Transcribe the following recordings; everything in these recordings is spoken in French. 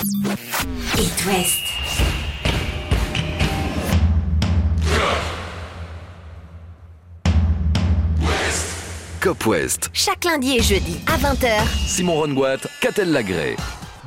It West. Cop West. Chaque lundi et jeudi à 20h. Simon Rongoat, Catel Lagré.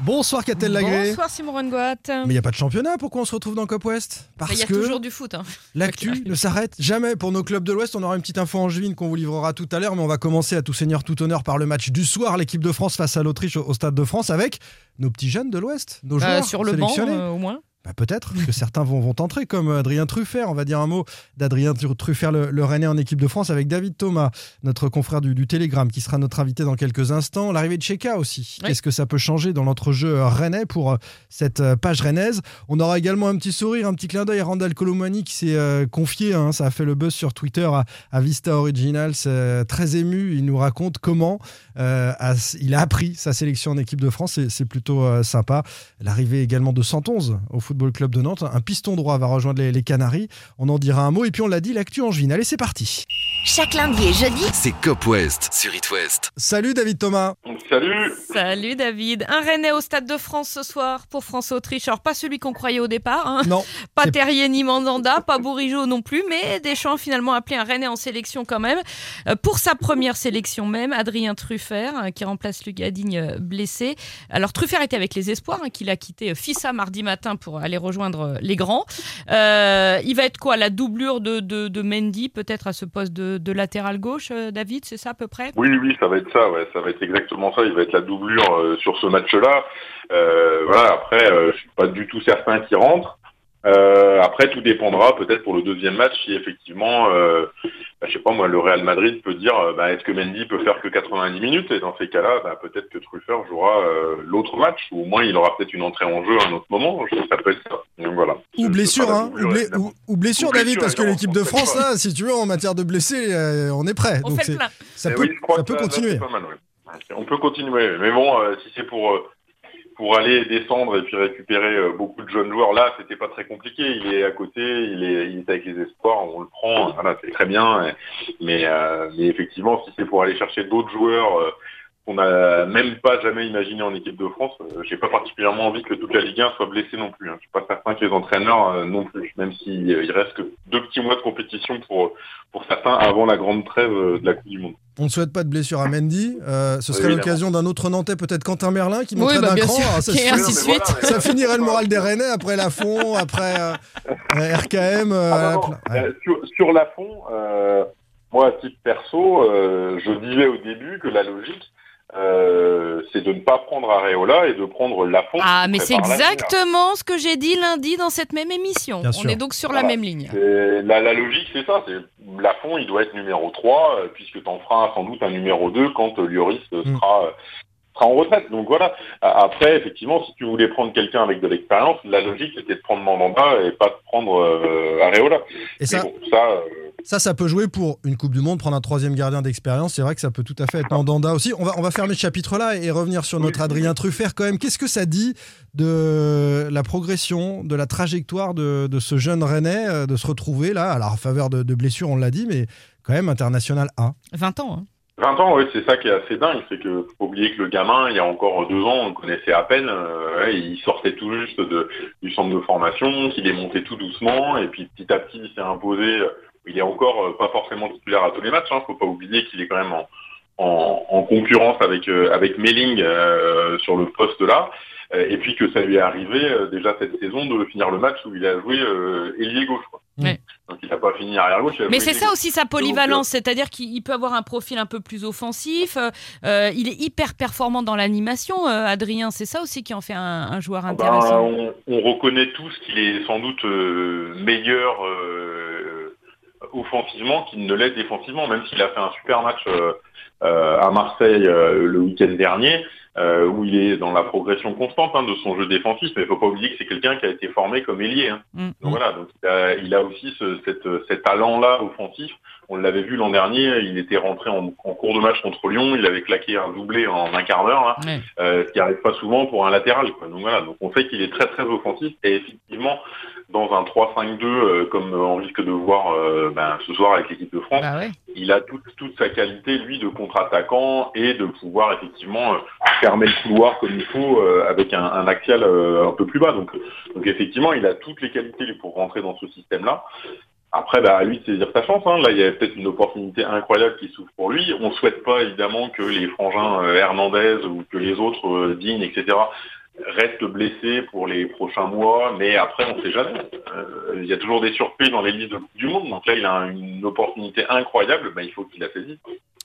Bonsoir Catel Lagré. Bonsoir Simon Rengoat. Mais il n'y a pas de championnat, pourquoi on se retrouve dans Cop West Parce Il y a que toujours du foot. hein. l'actu ne s'arrête jamais. Pour nos clubs de l'Ouest, on aura une petite info angevine qu'on vous livrera tout à l'heure, mais on va commencer à tout seigneur, tout honneur par le match du soir, l'équipe de France face à l'Autriche au Stade de France avec nos petits jeunes de l'Ouest, nos Euh, joueurs sur le banc, sélectionnés. euh, au moins. Bah, Peut-être que certains vont, vont entrer, comme Adrien Truffert. On va dire un mot d'Adrien Tru- Truffert, le, le Rennais en équipe de France, avec David Thomas, notre confrère du, du Télégramme, qui sera notre invité dans quelques instants. L'arrivée de Cheka aussi. Oui. Qu'est-ce que ça peut changer dans notre jeu euh, rennais pour euh, cette euh, page rennaise? On aura également un petit sourire, un petit clin d'œil à Randall Colomani qui s'est euh, confié. hein, ça a fait le buzz sur Twitter à, à Vista Originals. euh, très ému. Il nous raconte comment euh, a- il a appris sa sélection en équipe de France. C'est- plutôt sympa. L'arrivée également de 111 au Football Club de Nantes. Un piston droit va rejoindre les, les Canaries. On en dira un mot. Et puis on l'a dit, l'actu angevine. Allez, c'est parti. Chaque lundi et jeudi, C'est Cop West sur It West. Salut David Thomas. Salut Salut David. Un Rennais au Stade de France ce soir pour France-Autriche. Alors pas celui qu'on croyait au départ. hein. Non, Pas Terrier ni Mandanda, pas Bourigeau non plus, mais Deschamps finalement a appelé un Rennais en sélection quand même. Euh, pour sa première sélection même, Adrien Truffert, euh, qui remplace Lugadigne euh, blessé. Alors Truffert était avec les espoirs, hein, qu'il a quitté Fissa mardi matin pour aller rejoindre euh, les grands. Euh, il va être quoi La doublure de, de, Mendy, peut-être à ce poste de, de latéral gauche, euh, David, c'est ça à peu près? Oui, oui, ça va être ça, ouais, ça va être exactement ça. Il va être la doublure sur ce match-là. Voilà, après, je suis pas du tout certain qu'il rentre. Euh, après, tout dépendra peut-être pour le deuxième match si effectivement, euh, bah, je sais pas moi, le Real Madrid peut dire, euh, bah, est-ce que Mendy peut faire que 90 minutes? Et dans ces cas-là, bah, peut-être que Truffert jouera euh, l'autre match, ou au moins il aura peut-être une entrée en jeu à un autre moment. Je- Ça peut être ça. Donc voilà. ou blessure, hein, ou, blessure, Ou David, blessure, parce que l'équipe de France, là, si tu veux, en matière de blessés, euh, on est prêt. On Donc fait c'est- le plein. ça Eh peut, oui, ça peut là, continuer. c'est pas mal, ouais. On peut continuer, mais bon, euh, si c'est pour euh, pour aller descendre et puis récupérer euh, beaucoup de jeunes joueurs, là, c'était pas très compliqué. Il est à côté, il est, il est avec les espoirs, on le prend, voilà, c'est très bien. mais, euh, mais effectivement, si c'est pour aller chercher d'autres joueurs euh, qu'on n'a même pas jamais imaginé en équipe de France, euh, j'ai pas particulièrement envie que toute la Ligue 1 soit blessée non plus. Hein. Je suis pas certain que les entraîneurs euh, non plus, même s'il il reste que deux petits mois de compétition pour pour certains avant la grande trêve euh, de la Coupe du Monde. On ne souhaite pas de blessure à Mendy. Euh, ce serait l'occasion d'un autre Nantais, peut-être Quentin Merlin, qui Oui, monterait bah, d'un cran. Alors, ça, ainsi Oui, voilà, suite. mais- ça finirait le moral des Rennais après Lafont, après euh, euh, RKM. euh, Ah, non, non. ouais. Euh, sur, sur la fond, euh, moi, à titre perso, euh, je disais au début que la logique, euh, c'est de ne pas prendre Areola et de prendre Lafont. Ah, mais c'est exactement ce que j'ai dit lundi dans cette même émission. Bien On sûr. est donc sur la même ligne. La, la logique, c'est ça. C'est Lafont, il doit être numéro 3, euh, puisque tu en feras sans doute un numéro 2 quand euh, Lloris euh, Mm. sera, sera en retraite. Donc voilà. Après, effectivement, si tu voulais prendre quelqu'un avec de l'expérience, la logique, c'était de prendre Mandanda et pas de prendre euh, Areola. Et ça, Mais bon, ça, euh, ça, ça peut jouer pour une Coupe du Monde, prendre un troisième gardien d'expérience. C'est vrai que ça peut tout à fait être Mandanda aussi. On va, on va fermer ce chapitre-là et revenir sur notre. Adrien Truffert quand même. Qu'est-ce que ça dit de la progression, de la trajectoire de, de ce jeune Rennais, euh, de se retrouver là, alors à faveur de, de blessures, on l'a dit, mais quand même international A? 20 ans. hein. 20 ans, oui, c'est ça qui est assez dingue, c'est que faut oublier que le gamin, il y a encore deux ans, on le connaissait à peine, euh, ouais, il sortait tout juste de, du centre de formation, qu'il est monté tout doucement, et puis petit à petit, il s'est imposé. Euh, Il est encore euh, pas forcément titulaire à tous les matchs, hein, faut pas oublier qu'il est quand même en, en, en concurrence avec euh, avec Melling euh, sur le poste là, euh, et puis que ça lui est arrivé euh, déjà cette saison de finir le match où il a joué euh, ailier gauche. Quoi. Ouais. Donc il n'a pas fini arrière gauche. il a Mais c'est ça gauche. aussi sa polyvalence, c'est-à-dire qu'il il peut avoir un profil un peu plus offensif. euh, euh, il est hyper performant dans l'animation, euh, Adrien. C'est ça aussi qui en fait un, un joueur Ben, intéressant. on, on reconnaît tous qu'il est sans doute euh, meilleur euh, offensivement qu'il ne l'est défensivement, même s'il a fait un super match euh, à Marseille euh, le week-end dernier, euh, où il est dans la progression constante hein, de son jeu défensif, mais il faut pas oublier que c'est quelqu'un qui a été formé comme ailier. hein. Mm. Donc voilà, donc il a, il a aussi ce, cette, cet talent-là offensif. On l'avait vu l'an dernier, il était rentré en, en cours de match contre Lyon, il avait claqué un doublé en un quart d'heure. euh, ce qui arrive pas souvent pour un latéral. Quoi. Donc voilà, donc on sait qu'il est très très offensif et effectivement dans un 3-5-2 euh, comme on risque de voir euh, ben, ce soir avec l'équipe de France, Bah ouais. il a toute, toute sa qualité, lui, de contre-attaquant et de pouvoir effectivement euh, fermer le couloir comme il faut euh, avec un, un axial euh, un peu plus bas. Donc, donc effectivement, il a toutes les qualités pour rentrer dans ce système-là. Après, bah, à lui de saisir sa chance. Hein. Là, il y a peut-être une opportunité incroyable qui s'ouvre pour lui. On souhaite pas évidemment que les frangins Hernandez ou que les autres euh, Digne, etc. restent blessés pour les prochains mois. Mais après, on sait jamais. Il y a toujours des surprises dans les listes du Monde. Donc là, il a une opportunité incroyable. Bah, il faut qu'il la saisisse.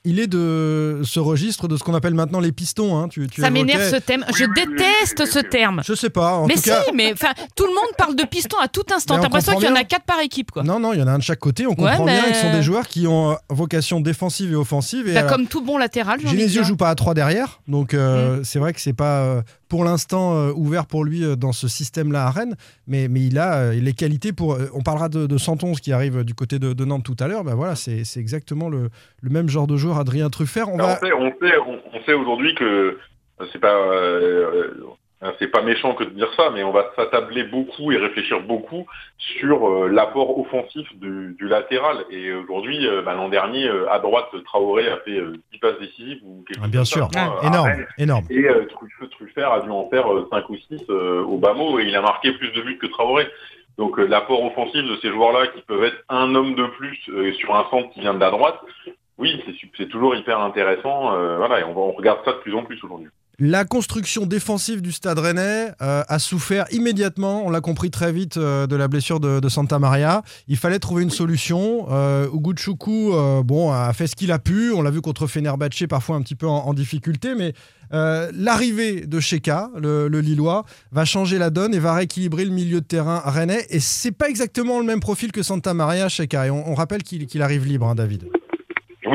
Il est de ce registre de ce qu'on appelle maintenant les pistons. Hein. Tu, tu Ça m'énerve ce thème. Je déteste ce terme. Je sais pas. En mais tout si, cas, mais tout le monde parle de piston à tout instant. T'as l'impression qu'il y en a quatre par équipe, quoi. non, non, il y en a un de chaque côté. On comprend mais- bien ce sont des joueurs qui ont euh, vocation défensive et offensive. Et Bah, euh, comme tout bon latéral, Genesio joue pas à 3 derrière, donc Mm. euh, c'est vrai que c'est pas euh, pour l'instant ouvert pour lui dans ce système-là à Rennes, mais, mais il a les qualités pour. on parlera de, de Santonge qui arrive du côté de, de Nantes tout à l'heure. Ben voilà, c'est c'est exactement le, le même genre de joueur, Adrien Truffert. On va. On sait, on sait, on, on sait aujourd'hui que euh, c'est pas, euh, euh, c'est pas méchant que de dire ça, mais on va s'attabler beaucoup et réfléchir beaucoup sur euh, l'apport offensif du, du latéral. Et aujourd'hui, euh, bah, l'an dernier, à droite, Traoré a fait euh, 10 passes décisives ou quelque Ah, bien sûr, ça, à énorme, énorme. Et Truffert a dû en faire 5 ou 6 au bas mot et il a marqué plus de buts que Traoré. Donc l'apport offensif de ces joueurs-là qui peuvent être un homme de plus euh, sur un centre qui vient de la droite, oui, c'est toujours hyper intéressant. euh, voilà, et on, on regarde ça de plus en plus aujourd'hui. La construction défensive du Stade Rennais euh, a souffert immédiatement, on l'a compris très vite, euh, de la blessure de, de Santa Maria. Il fallait trouver une solution. Euh, Uguchuku, euh, bon, a fait ce qu'il a pu. On l'a vu contre Fenerbahçe, parfois un petit peu en, en difficulté, mais euh, l'arrivée de Sheka, le, le Lillois, va changer la donne et va rééquilibrer le milieu de terrain rennais. Et c'est pas exactement le même profil que Santa Maria, Sheka. Et on, on rappelle qu'il qu'il arrive libre, hein, David.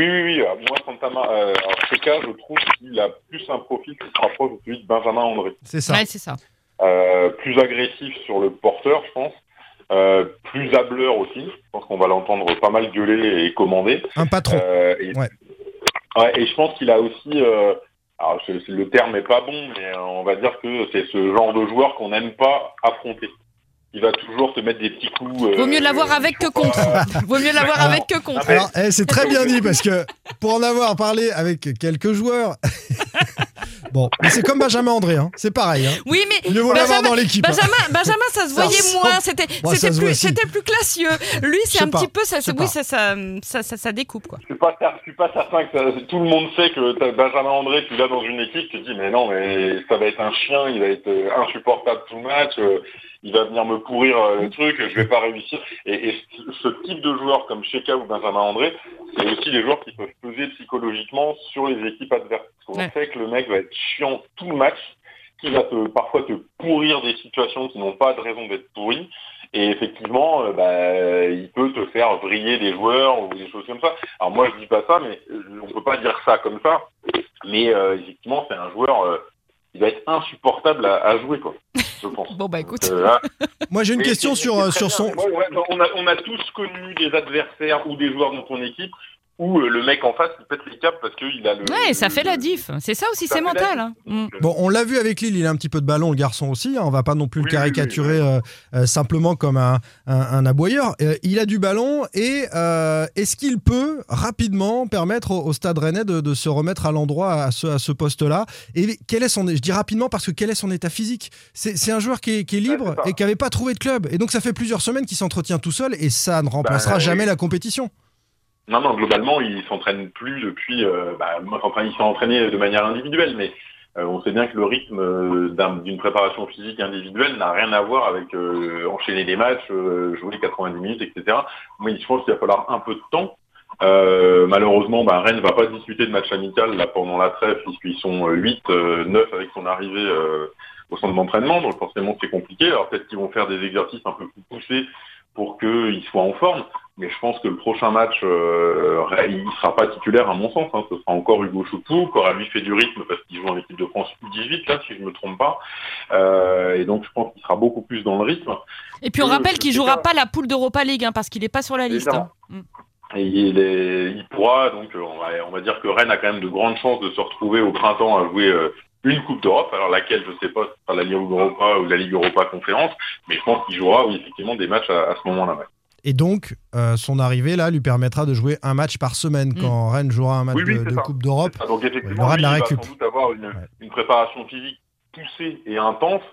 Oui, oui, oui. euh, Moi, Santama, euh, alors Cheka, je trouve qu'il a plus un profil qui se rapproche de celui de Benjamin André. C'est ça. Ouais, c'est ça. Euh, plus agressif sur le porteur, je pense. Euh, plus hableur aussi. Je pense qu'on va l'entendre pas mal gueuler et commander. Un patron. Euh, et, Ouais. Ouais, et je pense qu'il a aussi, euh, alors c'est- c'est- le terme est pas bon, mais euh, on va dire que c'est ce genre de joueur qu'on n'aime pas affronter. Il va toujours te mettre des petits coups. euh, Vaut mieux l'avoir avec que contre. Vaut mieux l'avoir avec que contre. Alors, eh, c'est très bien dit parce que pour en avoir parlé avec quelques joueurs. bon, mais c'est comme Benjamin André, hein. c'est pareil. Hein. Oui, mais Mieux vaut l'avoir Benjamin, dans l'équipe. hein. Benjamin, Benjamin, ça se voyait moins. C'était, Ouais, plus, c'était plus classieux. Lui, c'est un pas. petit peu ça. Oui, ça, ça, ça, ça, ça découpe quoi. Je suis pas, cer- je suis pas certain que ça- tout le monde sait que Benjamin André, tu l'as dans une équipe, tu te dis mais non, mais ça va être un chien, il va être euh, insupportable tout le match, euh, il va venir me pourrir euh, le truc, je vais pas réussir. Et, et ce type de joueurs comme Sheka ou Benjamin André, c'est aussi des joueurs qui peuvent peser psychologiquement sur les équipes adverses. Ouais. sait que le mec va être chiant tout le match, qui va te, parfois te pourrir des situations qui n'ont pas de raison d'être pourries. Et effectivement, euh, bah, il peut te faire briller des joueurs ou des choses comme ça. Alors moi, je dis pas ça, mais on peut pas dire ça comme ça. Mais euh, effectivement, c'est un joueur, euh, il va être insupportable à, à jouer, quoi. Je pense. Bon bah écoute. Euh, Moi, j'ai une mais question sur, sur bien. son. Ouais, ouais, on, a, on a tous connu des adversaires ou des joueurs dans ton équipe où euh, le mec en face, il pète les câbles parce qu'il a le... Ouais, ça fait la diff. C'est ça aussi, Ça c'est mental. hein. Mm. Bon, on l'a vu avec Lille, il a un petit peu de ballon, le garçon aussi. hein, on va pas non plus le Oui, oui, caricaturer oui, euh, euh, simplement comme un, un, un aboyeur. Euh, il a du ballon et euh, est-ce qu'il peut rapidement permettre au, au Stade Rennais de, de se remettre à l'endroit à ce, à ce poste-là? Et quel est son, je dis rapidement parce que quel est son état physique? C'est c'est un joueur qui est, qui est libre et qui n'avait pas trouvé de club. Et donc ça fait plusieurs semaines qu'il s'entretient tout seul et ça ne remplacera Bah, jamais oui. la compétition. Non, non, globalement, il s'entraîne plus depuis. euh, bah, enfin, il s'est entraîné de manière individuelle, mais euh, on sait bien que le rythme euh, d'un- d'une préparation physique individuelle n'a rien à voir avec euh, enchaîner des matchs, euh, jouer 90 minutes, etc. Moi, je pense qu'il va falloir un peu de temps. Euh, malheureusement, bah, Rennes va pas discuter de match amical là pendant la trêve puisqu'ils sont euh, 8, euh, 9 avec son arrivée au centre d'entraînement, donc forcément c'est compliqué. Alors peut-être qu'ils vont faire des exercices un peu plus poussés pour qu'ils soient en forme. Mais je pense que le prochain match, euh, il sera pas titulaire à mon sens. Hein. Ce sera encore Hugo Choutou, qui aura lui fait du rythme parce qu'il joue en équipe de France U18, là, si je me trompe pas. Euh, et donc je pense qu'il sera beaucoup plus dans le rythme. Et puis on Euh, rappelle qu'il sais jouera pas. pas la poule d'Europa League hein, parce qu'il est pas sur la liste. hein. Et il, est, il pourra, donc on va, on va dire que Rennes a quand même de grandes chances de se retrouver au printemps à jouer euh, une Coupe d'Europe. Alors laquelle, je sais pas, ce sera la Ligue Europa ou la Ligue Europa Conférence, mais je pense qu'il jouera oui, effectivement des matchs à, à ce moment-là. ouais. Et donc, euh, son arrivée là lui permettra de jouer un match par semaine quand Rennes jouera un match Oui, oui, de, de. Coupe d'Europe. Ah, Donc effectivement, il aura de la il récup. va sans doute avoir une, Ouais. une préparation physique poussée et intense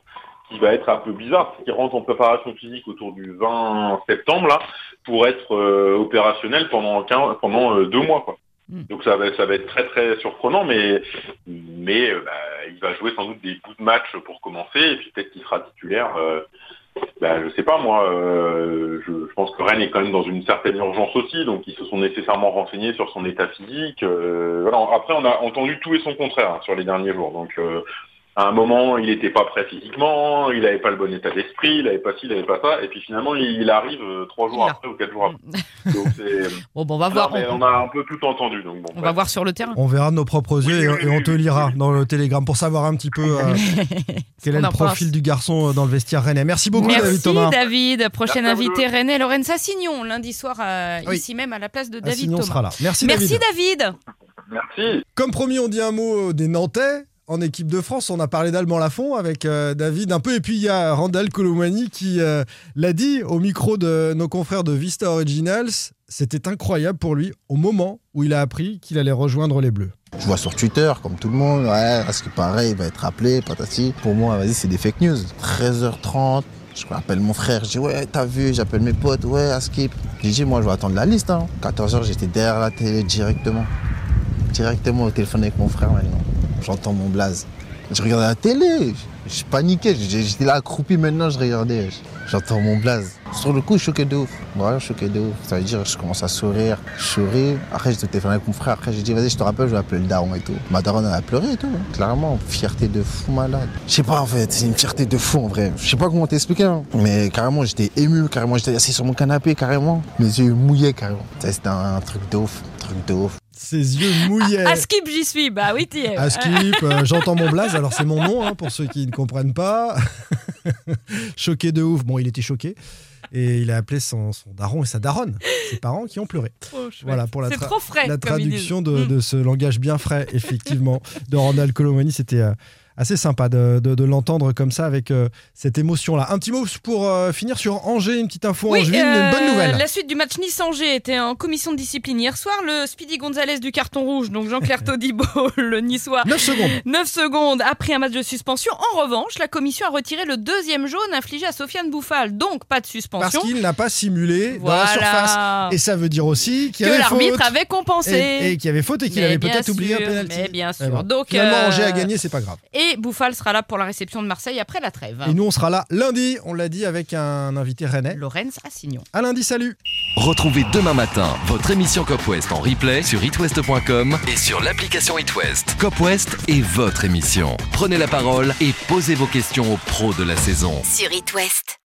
qui va être un peu bizarre, qui rentre en préparation physique autour du 20 septembre là, pour être euh, opérationnel pendant 15, pendant euh, deux mois quoi. Mm. Donc ça va, ça va être très très surprenant, mais mais euh, bah, il va jouer sans doute des bouts de match pour commencer, et puis peut-être qu'il sera titulaire. Euh, bah, je sais pas moi, euh, je, je pense que Rennes est quand même dans une certaine urgence aussi, donc ils se sont nécessairement renseignés sur son état physique. euh, voilà. Après, on a entendu tout et son contraire hein, sur les derniers jours, donc euh, à un moment, il n'était pas prêt physiquement, il n'avait pas le bon état d'esprit, il n'avait pas ci, il n'avait pas ça, et puis finalement, il, arrive euh, trois jours après ou quatre jours après. Donc, c'est- Bon, bon, on va voir. On, on a un peu tout entendu, donc bon. on bref. va voir sur le terrain. On verra de nos propres yeux Oui, et, oui, et on te lira oui, oui. dans le télégramme pour savoir un petit peu euh, quel est le profil pense. du garçon euh, dans le vestiaire rennais. Merci beaucoup David Merci Thomas. David. Prochaine Merci invitée René Lorenza Signon lundi soir euh, Oui. ici même à la place de Ah, David sinon, on Thomas. sera là. Merci, Merci David. David. Merci. Comme promis, on dit un mot des Nantais. En équipe de France, on a parlé d'Alban Lafont avec euh, David un peu. Et puis il y a Randall Colomani qui euh, l'a dit au micro de nos confrères de Vista Originals. C'était incroyable pour lui au moment où il a appris qu'il allait rejoindre les Bleus. Je vois sur Twitter, comme tout le monde, ouais, à ce qui paraît, il va être appelé, patati. Pour moi, vas-y, c'est des fake news. 13h30, je rappelle mon frère, je dis, ouais, t'as vu, j'appelle mes potes, ouais, à skip. J'ai dit, moi, je vais attendre la liste. Hein. 14h, j'étais derrière la télé directement. Directement au téléphone avec mon frère, maintenant. J'entends mon blaze. Je regardais la télé, je paniquais, j'étais là accroupi maintenant, je regardais. J'entends mon blaze. Sur le coup, je suis choqué de ouf. Voilà, choqué de ouf. Ça veut dire, je commence à sourire, je souris. Après, j'étais au téléphone avec mon frère. Après, j'ai dit, vas-y, je te rappelle, je vais appeler le daron et tout. Ma daronne, elle a pleuré et tout. Clairement, fierté de fou malade. Je sais pas, en fait, c'est une fierté de fou, en vrai. Je sais pas comment t'expliquer, hein. Mais carrément, j'étais ému, carrément, j'étais assis sur mon canapé, carrément. Mes yeux mouillés, carrément. C'était un truc de ouf, un truc de ouf. Ses yeux mouillés. À skip, j'y suis. Bah oui, t'y es. À skip, euh, j'entends mon blaze, alors c'est mon nom hein, pour ceux qui ne comprennent pas. choqué de ouf. Bon, il était choqué. Et il a appelé son, son daron et sa daronne, ses parents qui ont pleuré. Chouette. Voilà pour la, tra- trop frais. la traduction de, Mm. de ce langage bien frais, effectivement, de Randall Colomani. C'était euh, assez sympa de, de- de l'entendre comme ça avec euh, cette émotion-là. Un petit mot pour euh, finir sur Angers, une petite info Oui, angevine, euh, une bonne nouvelle. La suite du match Nice-Angers était en commission de discipline hier soir. Le Speedy Gonzalez du carton rouge, donc Jean-Claire Todibo, le niçois, 9 secondes. 9 secondes après un match de suspension. En revanche, la commission a retiré le deuxième jaune infligé à Sofiane Bouffal, donc pas de Parce suspension. qu'il n'a pas simulé dans la surface. Voilà. Et ça veut dire aussi qu'il y que l'arbitre avait compensé. Et, et qu'il y avait faute et qu'il avait peut-être oublié un sûr, penalty. Mais bien sûr. Mais bon. Donc, Finalement, euh, Angers a gagné, c'est pas grave. Et Bouffal sera là pour la réception de Marseille après la trêve. Et nous, on sera là lundi, on l'a dit, avec un invité rennais. Lorenz Assignon. À lundi, salut Retrouvez demain matin votre émission Cop West en replay sur itwest.com et sur l'application itwest. Cop West est votre émission. Prenez la parole et posez vos questions aux pros de la saison. Sur It West.